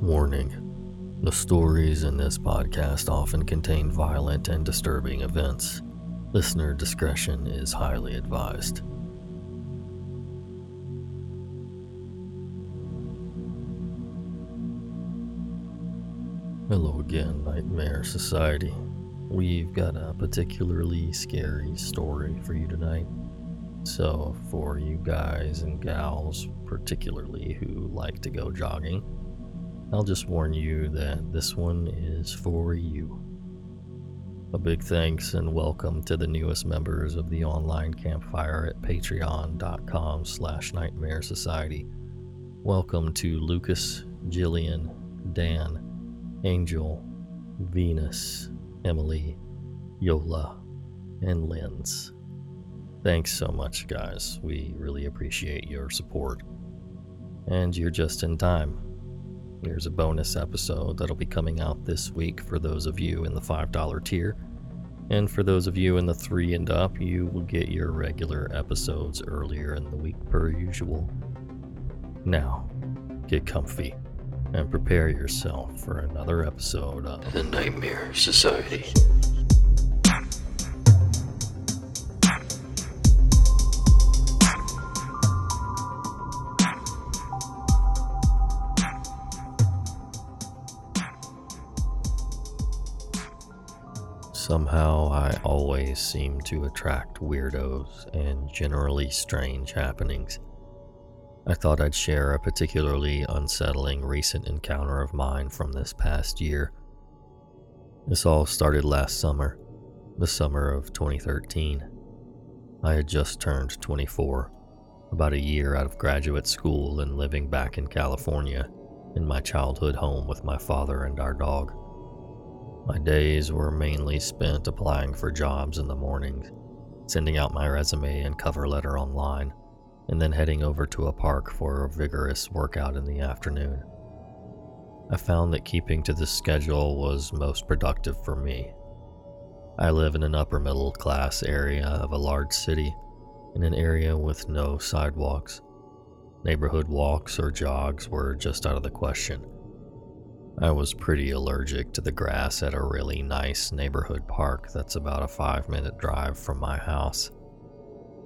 Warning The stories in this podcast often contain violent and disturbing events. Listener discretion is highly advised. Hello again, Nightmare Society. We've got a particularly scary story for you tonight. So, for you guys and gals, particularly who like to go jogging, I'll just warn you that this one is for you. A big thanks and welcome to the newest members of the online campfire at patreon.com slash nightmare society. Welcome to Lucas, Jillian, Dan, Angel, Venus, Emily, Yola, and Linz. Thanks so much, guys. We really appreciate your support. And you're just in time. Here's a bonus episode that'll be coming out this week for those of you in the $5 tier. And for those of you in the 3 and up, you will get your regular episodes earlier in the week per usual. Now, get comfy and prepare yourself for another episode of The Nightmare Society. Somehow, I always seem to attract weirdos and generally strange happenings. I thought I'd share a particularly unsettling recent encounter of mine from this past year. This all started last summer, the summer of 2013. I had just turned 24, about a year out of graduate school and living back in California in my childhood home with my father and our dog. My days were mainly spent applying for jobs in the mornings, sending out my resume and cover letter online, and then heading over to a park for a vigorous workout in the afternoon. I found that keeping to this schedule was most productive for me. I live in an upper middle class area of a large city, in an area with no sidewalks. Neighborhood walks or jogs were just out of the question I was pretty allergic to the grass at a really nice neighborhood park that's about a five minute drive from my house.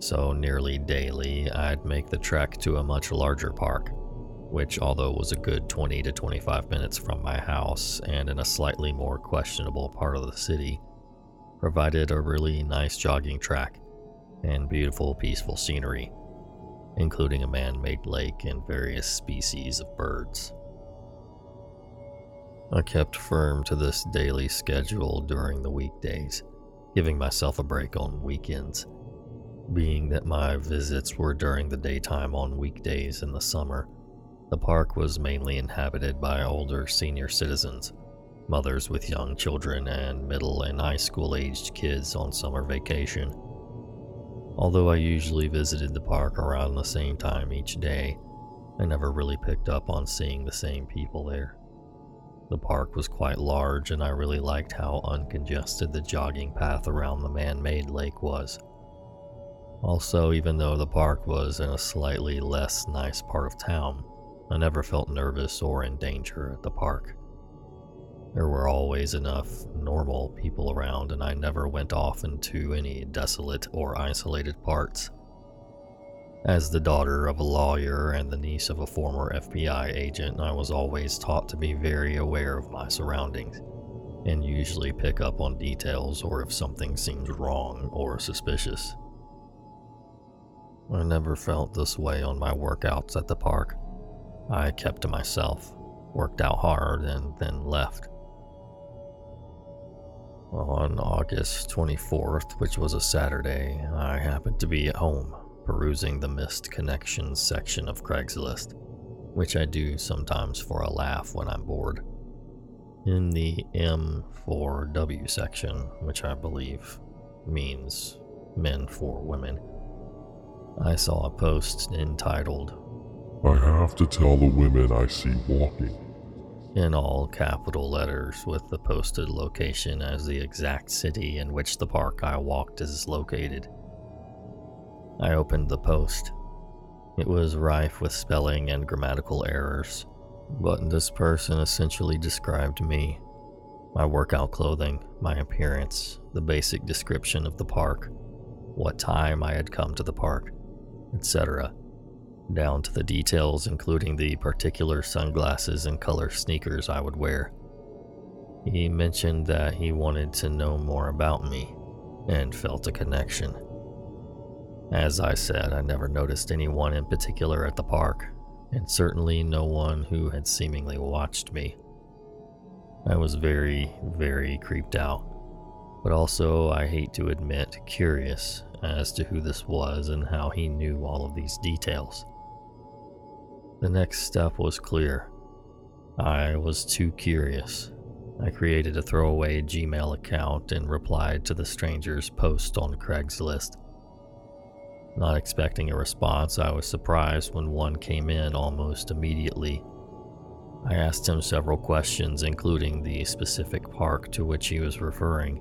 So, nearly daily, I'd make the trek to a much larger park, which, although was a good 20 to 25 minutes from my house and in a slightly more questionable part of the city, provided a really nice jogging track and beautiful, peaceful scenery, including a man made lake and various species of birds. I kept firm to this daily schedule during the weekdays, giving myself a break on weekends. Being that my visits were during the daytime on weekdays in the summer, the park was mainly inhabited by older senior citizens, mothers with young children, and middle and high school aged kids on summer vacation. Although I usually visited the park around the same time each day, I never really picked up on seeing the same people there. The park was quite large, and I really liked how uncongested the jogging path around the man made lake was. Also, even though the park was in a slightly less nice part of town, I never felt nervous or in danger at the park. There were always enough normal people around, and I never went off into any desolate or isolated parts. As the daughter of a lawyer and the niece of a former FBI agent, I was always taught to be very aware of my surroundings and usually pick up on details or if something seems wrong or suspicious. I never felt this way on my workouts at the park. I kept to myself, worked out hard, and then left. On August 24th, which was a Saturday, I happened to be at home perusing the missed connections section of Craigslist, which I do sometimes for a laugh when I'm bored. In the M4W section, which I believe means men for women, I saw a post entitled, I have to tell the women I see walking. in all capital letters with the posted location as the exact city in which the park I walked is located. I opened the post. It was rife with spelling and grammatical errors, But this person essentially described me my workout clothing, my appearance, the basic description of the park, what time I had come to the park, etc., down to the details, including the particular sunglasses and color sneakers I would wear. He mentioned that he wanted to know more about me and felt a connection. As I said, I never noticed anyone in particular at the park, and certainly no one who had seemingly watched me. I was very, very creeped out, but also, I hate to admit, curious as to who this was and how he knew all of these details. The next step was clear. I was too curious. I created a throwaway Gmail account and replied to the stranger's post on Craigslist. Not expecting a response, I was surprised when one came in almost immediately I asked him several questions, including the specific park to which he was referring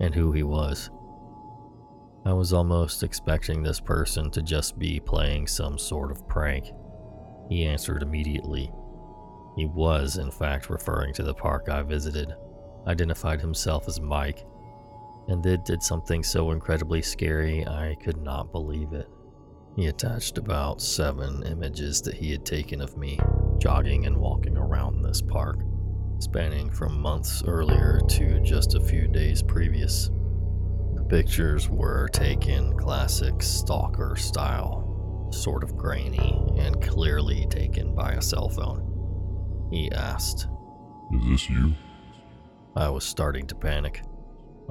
and who he was. I was almost expecting this person to just be playing some sort of prank. He answered immediately. He was, in fact, referring to the park I visited, identified himself as Mike, and then did something so incredibly scary I could not believe it. He attached about seven images that he had taken of me, jogging and walking around this park, spanning from months earlier to just a few days previous. The pictures were taken classic stalker style, sort of grainy, and clearly taken by a cell phone. He asked, Is this you? I was starting to panic.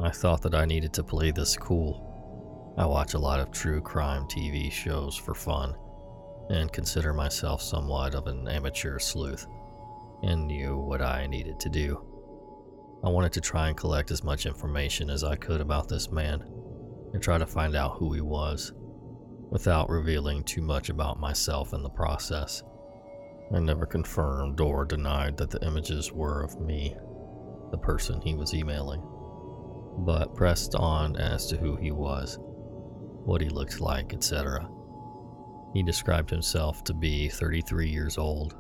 I thought that I needed to play this cool. I watch a lot of true crime TV shows for fun and consider myself somewhat of an amateur sleuth and knew what I needed to do. I wanted to try and collect as much information as I could about this man and try to find out who he was without revealing too much about myself in the process. I never confirmed or denied that the images were of me, the person he was emailing, but pressed on as to who he was, what he looked like, etc. He described himself to be 33 years old,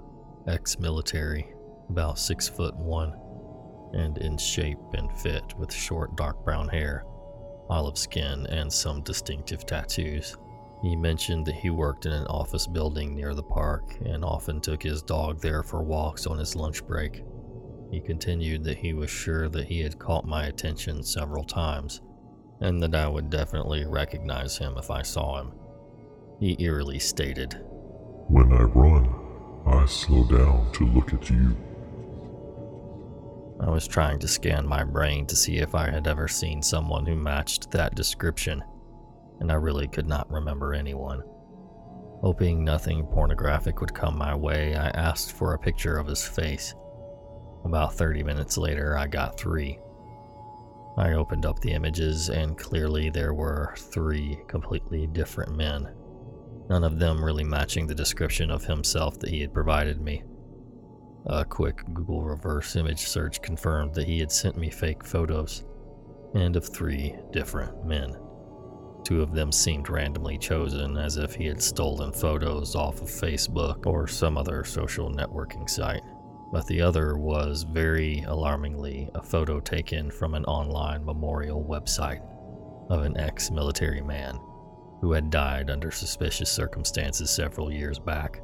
ex military, about 6 foot 1, and in shape and fit with short dark brown hair, olive skin, and some distinctive tattoos. He mentioned that he worked in an office building near the park and often took his dog there for walks on his lunch break. He continued that he was sure that he had caught my attention several times and that I would definitely recognize him if I saw him he eerily stated. When I run, I slow down to look at you. I was trying to scan my brain to see if I had ever seen someone who matched that description, and I really could not remember anyone. Hoping nothing pornographic would come my way, I asked for a picture of his face. About 30 minutes later, I got three. I opened up the images, and clearly there were three completely different men none of them really matching the description of himself that he had provided me. A quick Google reverse image search confirmed that he had sent me fake photos, and of three different men. Two of them seemed randomly chosen, as if he had stolen photos off of Facebook or some other social networking site. But the other was very alarmingly a photo taken from an online memorial website of an ex military man who had died under suspicious circumstances several years back.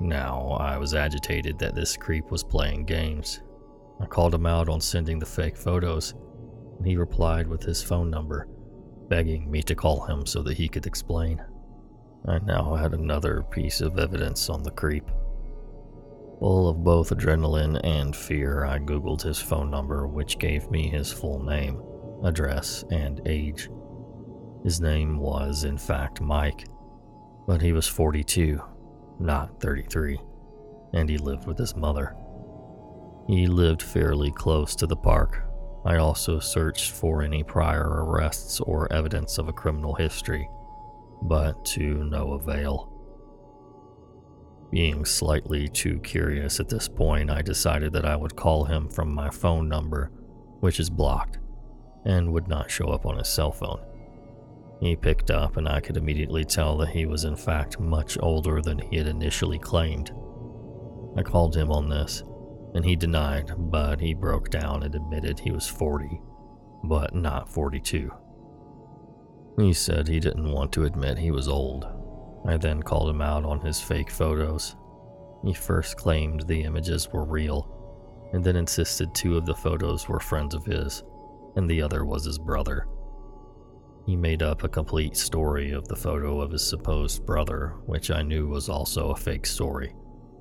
Now, I was agitated that this creep was playing games. I called him out on sending the fake photos, and he replied with his phone number, begging me to call him so that he could explain. I now had another piece of evidence on the creep. Full of both adrenaline and fear, I Googled his phone number, which gave me his full name, address, and age. His name was, in fact, Mike, but he was 42, not 33, and he lived with his mother. He lived fairly close to the park. I also searched for any prior arrests or evidence of a criminal history, but to no avail. Being slightly too curious at this point, I decided that I would call him from my phone number, which is blocked, and would not show up on his cell phone. He picked up, and I could immediately tell that he was in fact much older than he had initially claimed. I called him on this, and he denied, but he broke down and admitted he was 40, but not 42. He said he didn't want to admit he was old. I then called him out on his fake photos. He first claimed the images were real, and then insisted two of the photos were friends of his, and the other was his brother. He made up a complete story of the photo of his supposed brother, which I knew was also a fake story,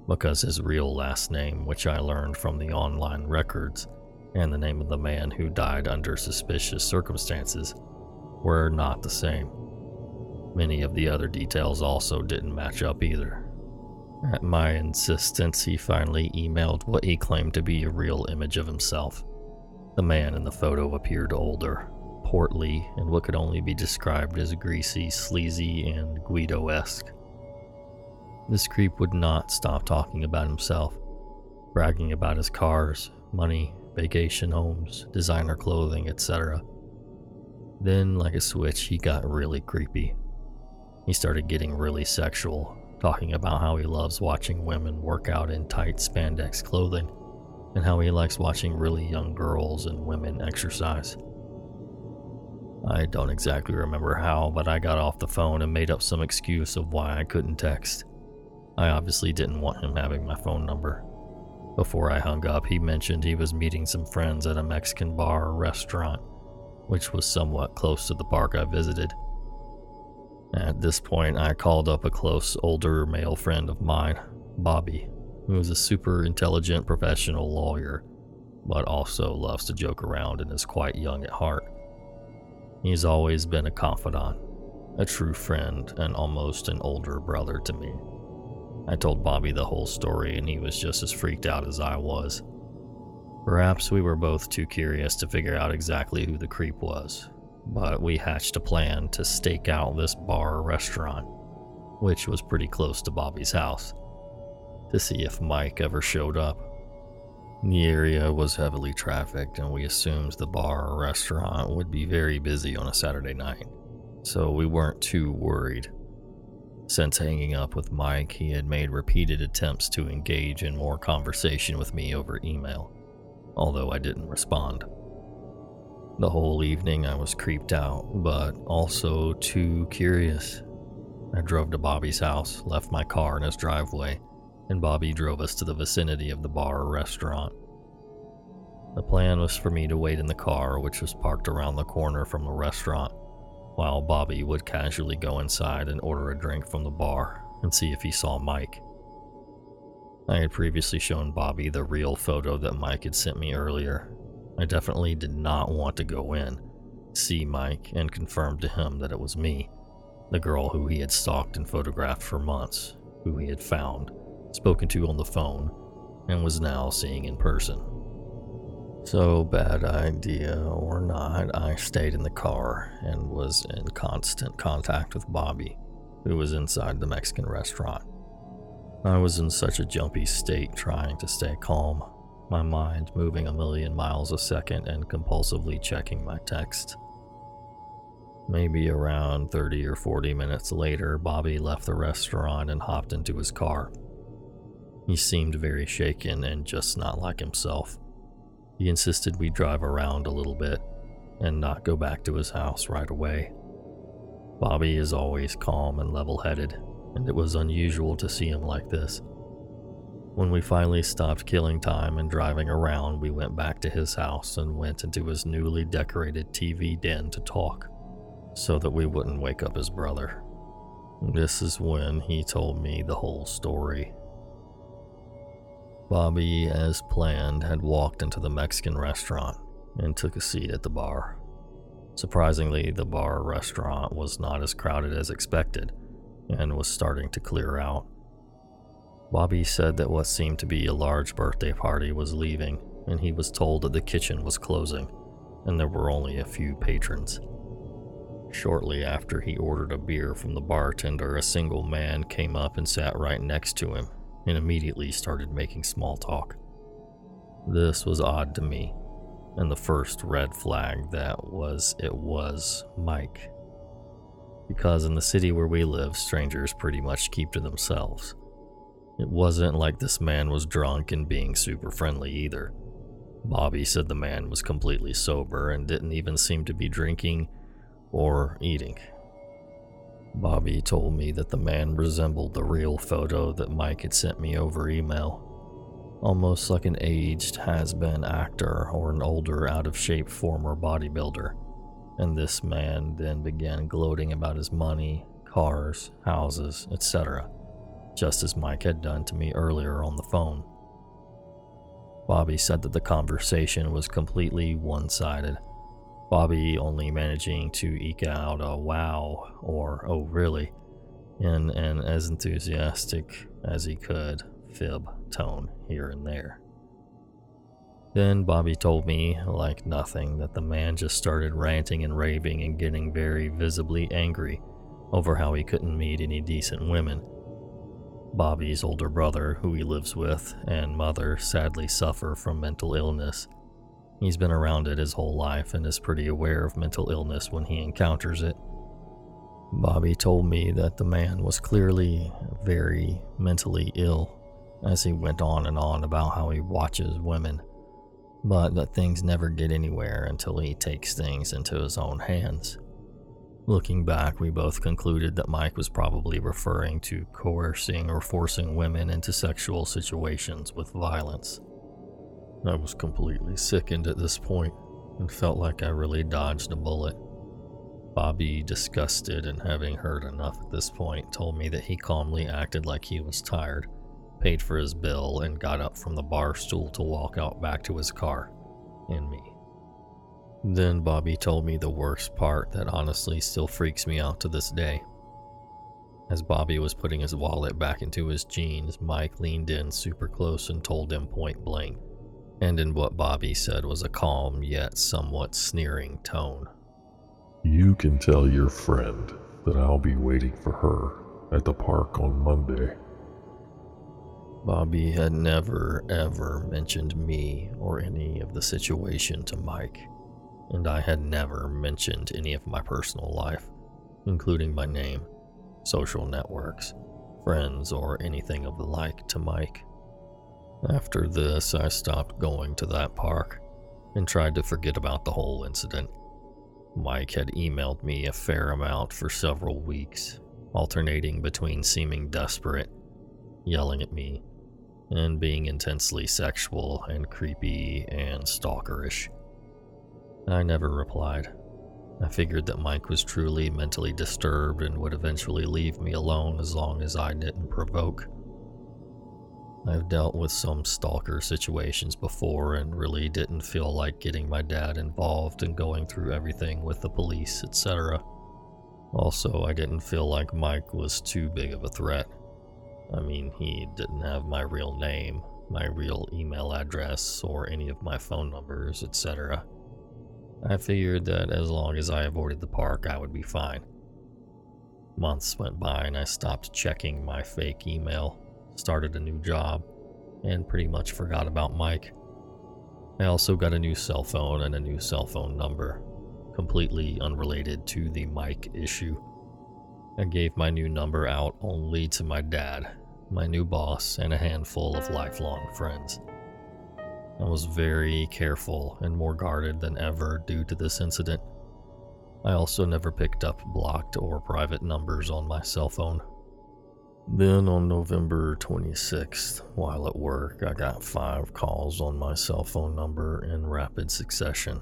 because his real last name, which I learned from the online records, and the name of the man who died under suspicious circumstances, were not the same. Many of the other details also didn't match up either. At my insistence, he finally emailed what he claimed to be a real image of himself. The man in the photo appeared older, portly, and what could only be described as greasy, sleazy, and Guido esque. This creep would not stop talking about himself, bragging about his cars, money, vacation homes, designer clothing, etc. Then, like a switch, he got really creepy. He started getting really sexual, talking about how he loves watching women work out in tight spandex clothing, and how he likes watching really young girls and women exercise. I don't exactly remember how, but I got off the phone and made up some excuse of why I couldn't text. I obviously didn't want him having my phone number. Before I hung up, he mentioned he was meeting some friends at a Mexican bar or restaurant which was somewhat close to the park I visited. At this point, I called up a close older male friend of mine, Bobby, who is a super intelligent professional lawyer, but also loves to joke around and is quite young at heart. He's always been a confidant, a true friend, and almost an older brother to me. I told Bobby the whole story, and he was just as freaked out as I was. Perhaps we were both too curious to figure out exactly who the creep was, but we hatched a plan to stake out this bar restaurant, which was pretty close to Bobby's house, to see if Mike ever showed up. The area was heavily trafficked, and we assumed the bar or restaurant would be very busy on a Saturday night, so we weren't too worried. Since hanging up with Mike, he had made repeated attempts to engage in more conversation with me over email although I didn't respond. The whole evening I was creeped out, but also too curious. I drove to Bobby's house, left my car in his driveway, and Bobby drove us to the vicinity of the bar or restaurant. The plan was for me to wait in the car, which was parked around the corner from the restaurant, while Bobby would casually go inside and order a drink from the bar and see if he saw Mike. I had previously shown Bobby the real photo that Mike had sent me earlier. I definitely did not want to go in, see Mike, and confirm to him that it was me, the girl who he had stalked and photographed for months, who he had found, spoken to on the phone, and was now seeing in person. So, bad idea or not, I stayed in the car and was in constant contact with Bobby, who was inside the Mexican restaurant. I was in such a jumpy state trying to stay calm, my mind moving a million miles a second and compulsively checking my text. Maybe around 30 or 40 minutes later, Bobby left the restaurant and hopped into his car. He seemed very shaken and just not like himself. He insisted we drive around a little bit and not go back to his house right away. Bobby is always calm and level headed, and it was unusual to see him like this. When we finally stopped killing time and driving around, we went back to his house and went into his newly decorated TV den to talk, so that we wouldn't wake up his brother. This is when he told me the whole story. Bobby, as planned, had walked into the Mexican restaurant and took a seat at the bar. Surprisingly, the bar restaurant was not as crowded as expected and was starting to clear out. Bobby said that what seemed to be a large birthday party was leaving, and he was told that the kitchen was closing, and there were only a few patrons. Shortly after he ordered a beer from the bartender, a single man came up and sat right next to him and immediately started making small talk. This was odd to me, and the first red flag that was it was Mike because in the city where we live, strangers pretty much keep to themselves. It wasn't like this man was drunk and being super friendly either. Bobby said the man was completely sober and didn't even seem to be drinking or eating. Bobby told me that the man resembled the real photo that Mike had sent me over email. Almost like an aged, has been actor or an older, out of shape former bodybuilder. And this man then began gloating about his money, cars, houses, etc., just as Mike had done to me earlier on the phone. Bobby said that the conversation was completely one sided. Bobby only managing to eke out a wow or oh really in an as enthusiastic as he could fib tone here and there. Then Bobby told me, like nothing, that the man just started ranting and raving and getting very visibly angry over how he couldn't meet any decent women Bobby's older brother, who he lives with, and mother sadly suffer from mental illness. He's been around it his whole life and is pretty aware of mental illness when he encounters it. Bobby told me that the man was clearly very mentally ill as he went on and on about how he watches women, but that things never get anywhere until he takes things into his own hands. Looking back, we both concluded that Mike was probably referring to coercing or forcing women into sexual situations with violence. I was completely sickened at this point and felt like I really dodged a bullet. Bobby, disgusted and having heard enough at this point, told me that he calmly acted like he was tired, paid for his bill, and got up from the bar stool to walk out back to his car and me. Then Bobby told me the worst part that honestly still freaks me out to this day. As Bobby was putting his wallet back into his jeans, Mike leaned in super close and told him point blank, and in what Bobby said was a calm yet somewhat sneering tone. You can tell your friend that I'll be waiting for her at the park on Monday. Bobby had never, ever mentioned me or any of the situation to Mike and I had never mentioned any of my personal life, including my name, social networks, friends, or anything of the like to Mike. After this, I stopped going to that park and tried to forget about the whole incident. Mike had emailed me a fair amount for several weeks, alternating between seeming desperate, yelling at me, and being intensely sexual and creepy and stalkerish. I never replied. I figured that Mike was truly mentally disturbed and would eventually leave me alone as long as I didn't provoke. I've dealt with some stalker situations before and really didn't feel like getting my dad involved and going through everything with the police, etc. Also, I didn't feel like Mike was too big of a threat. I mean, he didn't have my real name, my real email address, or any of my phone numbers, etc. I figured that as long as I avoided the park, I would be fine. Months went by and I stopped checking my fake email, started a new job, and pretty much forgot about Mike. I also got a new cell phone and a new cell phone number, completely unrelated to the Mike issue. I gave my new number out only to my dad, my new boss, and a handful of lifelong friends. I was very careful and more guarded than ever due to this incident. I also never picked up blocked or private numbers on my cell phone. Then on November 26th, while at work, I got five calls on my cell phone number in rapid succession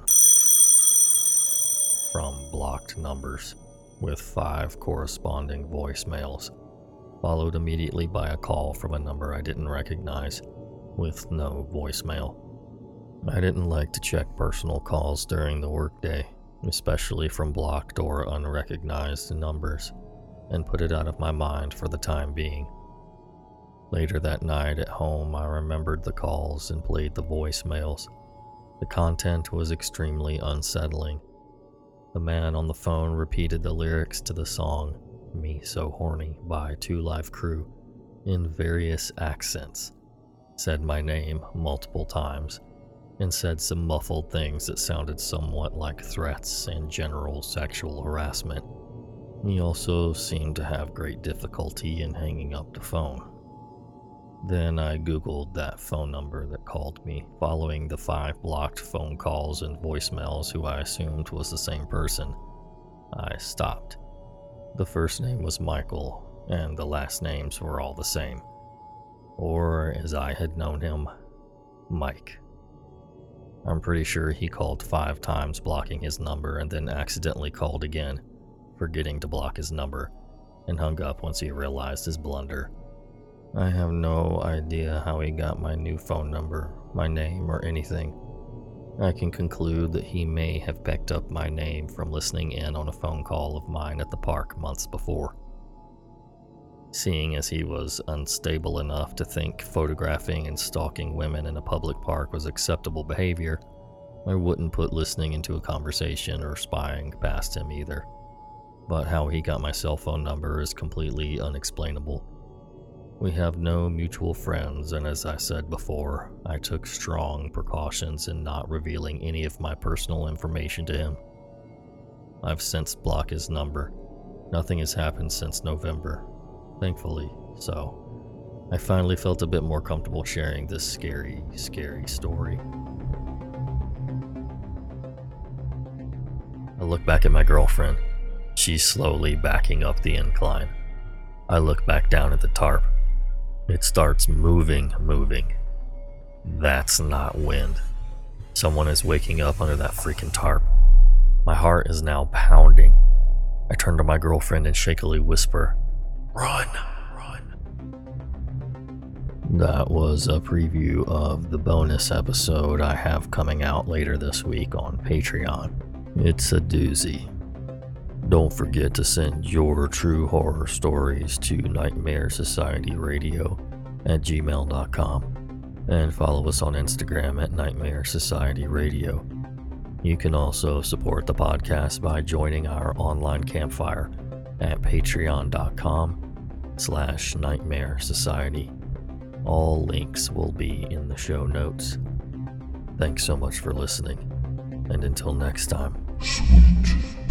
from blocked numbers, with five corresponding voicemails, followed immediately by a call from a number I didn't recognize, with no voicemail. I didn't like to check personal calls during the workday, especially from blocked or unrecognized numbers, and put it out of my mind for the time being. Later that night at home, I remembered the calls and played the voicemails. The content was extremely unsettling. The man on the phone repeated the lyrics to the song Me So Horny by Two Live Crew in various accents, said my name multiple times, and said some muffled things that sounded somewhat like threats and general sexual harassment. He also seemed to have great difficulty in hanging up the phone. Then I Googled that phone number that called me, following the five blocked phone calls and voicemails who I assumed was the same person. I stopped. The first name was Michael, and the last names were all the same. Or, as I had known him, Mike. I'm pretty sure he called five times blocking his number and then accidentally called again, forgetting to block his number, and hung up once he realized his blunder. I have no idea how he got my new phone number, my name, or anything. I can conclude that he may have picked up my name from listening in on a phone call of mine at the park months before. Seeing as he was unstable enough to think photographing and stalking women in a public park was acceptable behavior, I wouldn't put listening into a conversation or spying past him either. But how he got my cell phone number is completely unexplainable. We have no mutual friends, and as I said before, I took strong precautions in not revealing any of my personal information to him. I've since blocked his number. Nothing has happened since November, thankfully, so I finally felt a bit more comfortable sharing this scary, scary story. I look back at my girlfriend. She's slowly backing up the incline. I look back down at the tarp. It starts moving, moving. That's not wind. Someone is waking up under that freaking tarp. My heart is now pounding. I turn to my girlfriend and shakily whisper, Run, run. That was a preview of the bonus episode I have coming out later this week on Patreon. It's a doozy. Don't forget to send your true horror stories to Nightmare Society Radio at gmail.com and follow us on Instagram at Nightmare Society Radio. You can also support the podcast by joining our online campfire at patreon.com slash nightmare society. All links will be in the show notes. Thanks so much for listening, and until next time. Sweet